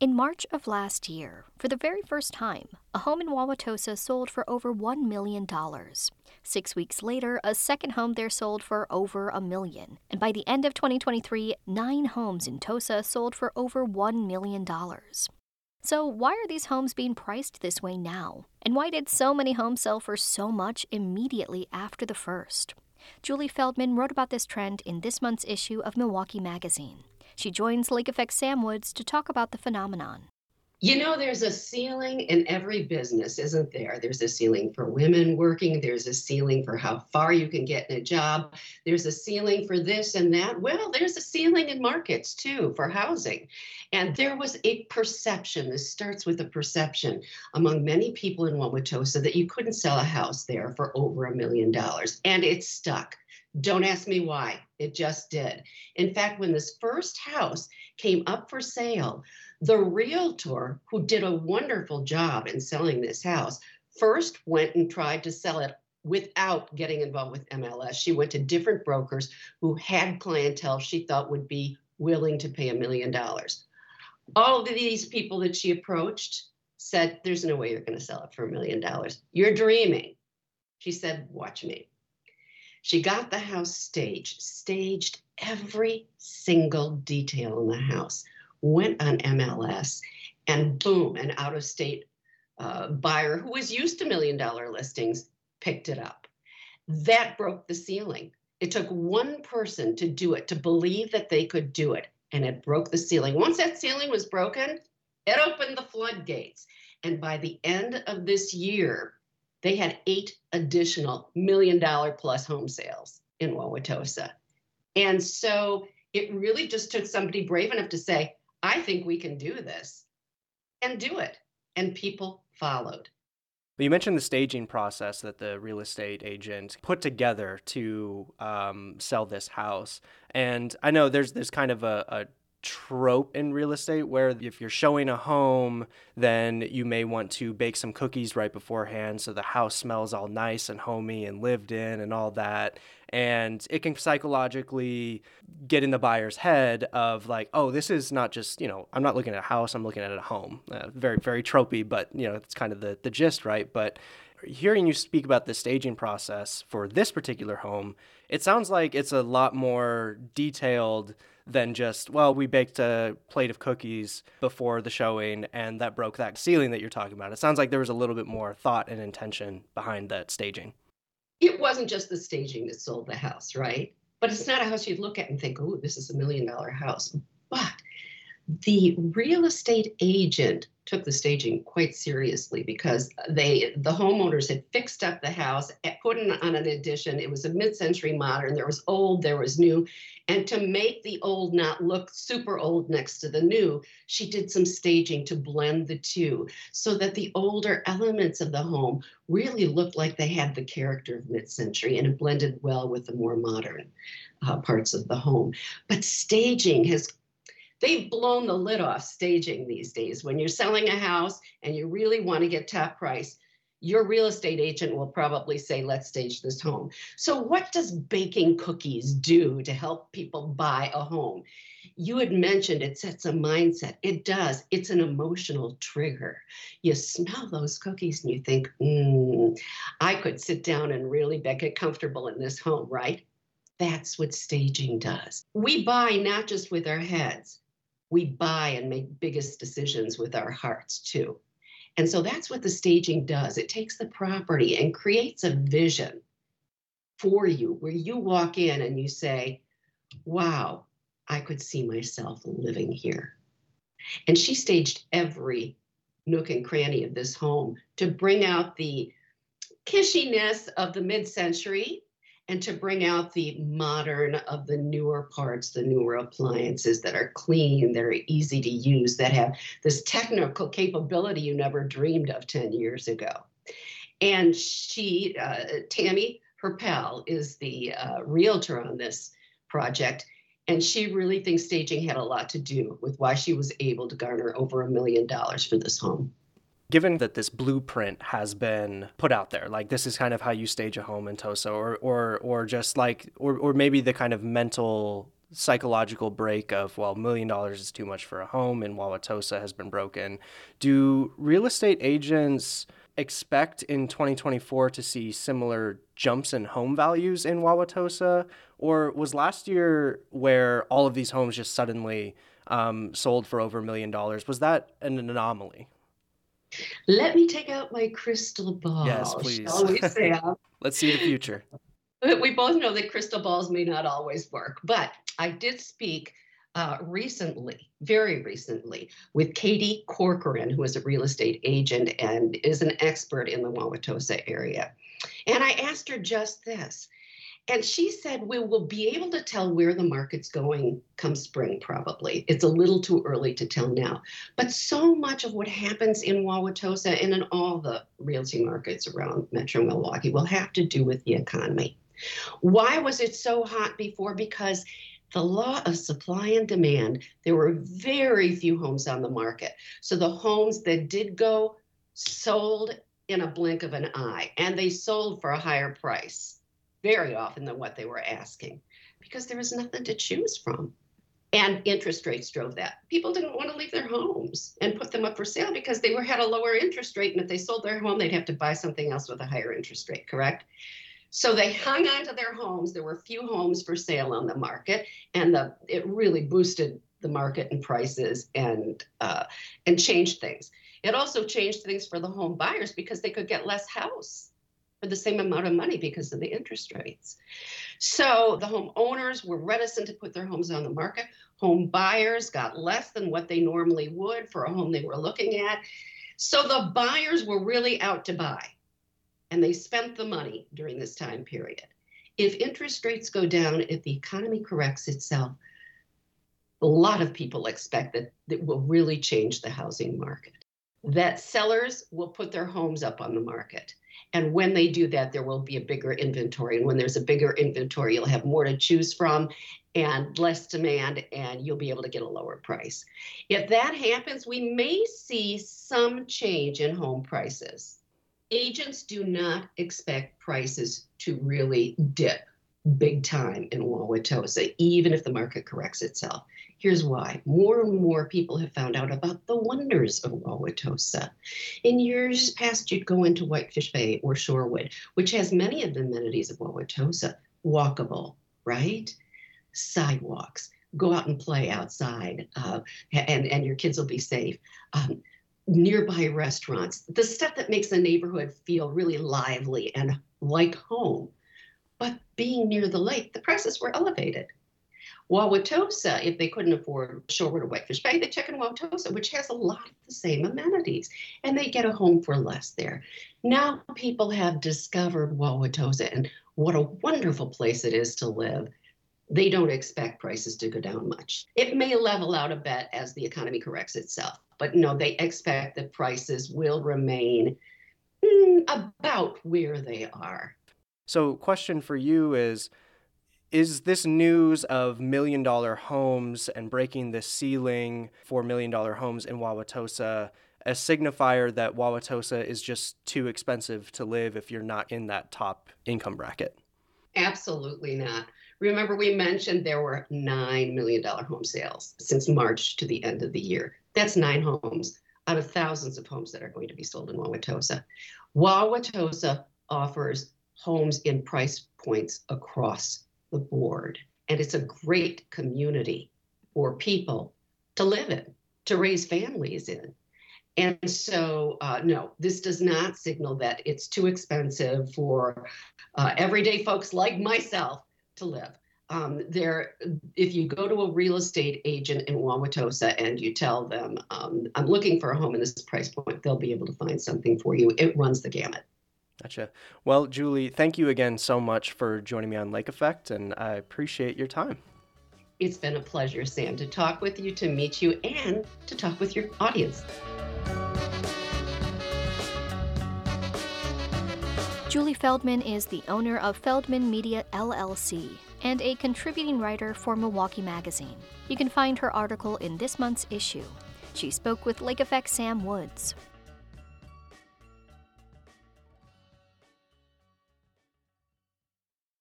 In March of last year, for the very first time, a home in Wauwatosa sold for over $1 million. Six weeks later, a second home there sold for over a million. And by the end of 2023, nine homes in Tosa sold for over $1 million. So, why are these homes being priced this way now? And why did so many homes sell for so much immediately after the first? Julie Feldman wrote about this trend in this month's issue of Milwaukee Magazine. She joins Lake Effect Sam Woods to talk about the phenomenon. You know, there's a ceiling in every business, isn't there? There's a ceiling for women working, there's a ceiling for how far you can get in a job, there's a ceiling for this and that. Well, there's a ceiling in markets too for housing. And there was a perception, this starts with a perception among many people in Wauwatosa that you couldn't sell a house there for over a million dollars. And it stuck. Don't ask me why. It just did. In fact, when this first house came up for sale, the realtor who did a wonderful job in selling this house first went and tried to sell it without getting involved with MLS. She went to different brokers who had clientele she thought would be willing to pay a million dollars. All of these people that she approached said, There's no way you're going to sell it for a million dollars. You're dreaming. She said, Watch me. She got the house staged, staged every single detail in the house, went on MLS, and boom, an out of state uh, buyer who was used to million dollar listings picked it up. That broke the ceiling. It took one person to do it, to believe that they could do it, and it broke the ceiling. Once that ceiling was broken, it opened the floodgates. And by the end of this year, they had eight additional million dollar plus home sales in Wauwatosa. And so it really just took somebody brave enough to say, I think we can do this and do it. And people followed. You mentioned the staging process that the real estate agent put together to um, sell this house, and I know there's there's kind of a, a trope in real estate where if you're showing a home, then you may want to bake some cookies right beforehand so the house smells all nice and homey and lived in and all that. And it can psychologically get in the buyer's head of like, oh, this is not just, you know, I'm not looking at a house, I'm looking at a home. Uh, very, very tropey, but, you know, it's kind of the, the gist, right? But hearing you speak about the staging process for this particular home, it sounds like it's a lot more detailed than just, well, we baked a plate of cookies before the showing and that broke that ceiling that you're talking about. It sounds like there was a little bit more thought and intention behind that staging. It wasn't just the staging that sold the house, right? But it's not a house you'd look at and think, oh, this is a million dollar house. But the real estate agent took the staging quite seriously because they the homeowners had fixed up the house put it on an addition it was a mid-century modern there was old there was new. And to make the old not look super old next to the new she did some staging to blend the two so that the older elements of the home really looked like they had the character of mid-century and it blended well with the more modern uh, parts of the home. But staging has they've blown the lid off staging these days. When you're selling a house and you really want to get top price, your real estate agent will probably say, let's stage this home. So, what does baking cookies do to help people buy a home? You had mentioned it sets a mindset. It does. It's an emotional trigger. You smell those cookies and you think, mm, I could sit down and really get comfortable in this home, right? That's what staging does. We buy not just with our heads, we buy and make biggest decisions with our hearts too. And so that's what the staging does. It takes the property and creates a vision for you where you walk in and you say, wow, I could see myself living here. And she staged every nook and cranny of this home to bring out the kishiness of the mid century and to bring out the modern of the newer parts, the newer appliances that are clean, that are easy to use, that have this technical capability you never dreamed of 10 years ago. And she, uh, Tammy, her pal, is the uh, realtor on this project. And she really thinks staging had a lot to do with why she was able to garner over a million dollars for this home given that this blueprint has been put out there like this is kind of how you stage a home in tosa or or or just like or or maybe the kind of mental psychological break of well, million dollars is too much for a home, and Wauwatosa has been broken. Do real estate agents expect in 2024 to see similar jumps in home values in Wauwatosa, or was last year where all of these homes just suddenly um, sold for over a million dollars? Was that an anomaly? Let me take out my crystal ball. Yes, please. Let's see the future. We both know that crystal balls may not always work, but I did speak uh, recently, very recently, with Katie Corcoran, who is a real estate agent and is an expert in the Wauwatosa area. And I asked her just this. And she said, We will be able to tell where the market's going come spring, probably. It's a little too early to tell now. But so much of what happens in Wauwatosa and in all the realty markets around Metro Milwaukee will have to do with the economy. Why was it so hot before? Because the law of supply and demand, there were very few homes on the market. So the homes that did go sold in a blink of an eye, and they sold for a higher price very often than what they were asking because there was nothing to choose from. And interest rates drove that. People didn't want to leave their homes and put them up for sale because they were had a lower interest rate. And if they sold their home, they'd have to buy something else with a higher interest rate, correct? So they hung on to their homes. There were few homes for sale on the market, and the it really boosted the market and prices and uh, and changed things. It also changed things for the home buyers because they could get less house for the same amount of money because of the interest rates. So the homeowners were reticent to put their homes on the market. Home buyers got less than what they normally would for a home they were looking at. So the buyers were really out to buy and they spent the money during this time period. If interest rates go down, if the economy corrects itself, a lot of people expect that it will really change the housing market. That sellers will put their homes up on the market. And when they do that, there will be a bigger inventory. And when there's a bigger inventory, you'll have more to choose from and less demand, and you'll be able to get a lower price. If that happens, we may see some change in home prices. Agents do not expect prices to really dip big time in Wauwatosa, even if the market corrects itself. Here's why. More and more people have found out about the wonders of Wauwatosa. In years past, you'd go into Whitefish Bay or Shorewood, which has many of the amenities of Wauwatosa. Walkable, right? Sidewalks. Go out and play outside, uh, and, and your kids will be safe. Um, nearby restaurants, the stuff that makes the neighborhood feel really lively and like home. But being near the lake, the prices were elevated. Wauwatosa, if they couldn't afford Shorewood or Whitefish Bay, they check in Wauwatosa, which has a lot of the same amenities, and they get a home for less there. Now people have discovered Wauwatosa and what a wonderful place it is to live. They don't expect prices to go down much. It may level out a bit as the economy corrects itself, but no, they expect that prices will remain mm, about where they are. So, question for you is is this news of million dollar homes and breaking the ceiling for million dollar homes in Wauwatosa a signifier that Wauwatosa is just too expensive to live if you're not in that top income bracket? Absolutely not. Remember, we mentioned there were $9 million home sales since March to the end of the year. That's nine homes out of thousands of homes that are going to be sold in Wauwatosa. Wauwatosa offers homes in price points across the board. And it's a great community for people to live in, to raise families in. And so, uh, no, this does not signal that it's too expensive for uh, everyday folks like myself to live. Um, there, if you go to a real estate agent in Wauwatosa and you tell them, um, I'm looking for a home in this price point, they'll be able to find something for you. It runs the gamut. Gotcha. Well, Julie, thank you again so much for joining me on Lake Effect, and I appreciate your time. It's been a pleasure, Sam, to talk with you, to meet you, and to talk with your audience. Julie Feldman is the owner of Feldman Media LLC and a contributing writer for Milwaukee Magazine. You can find her article in this month's issue. She spoke with Lake Effect Sam Woods.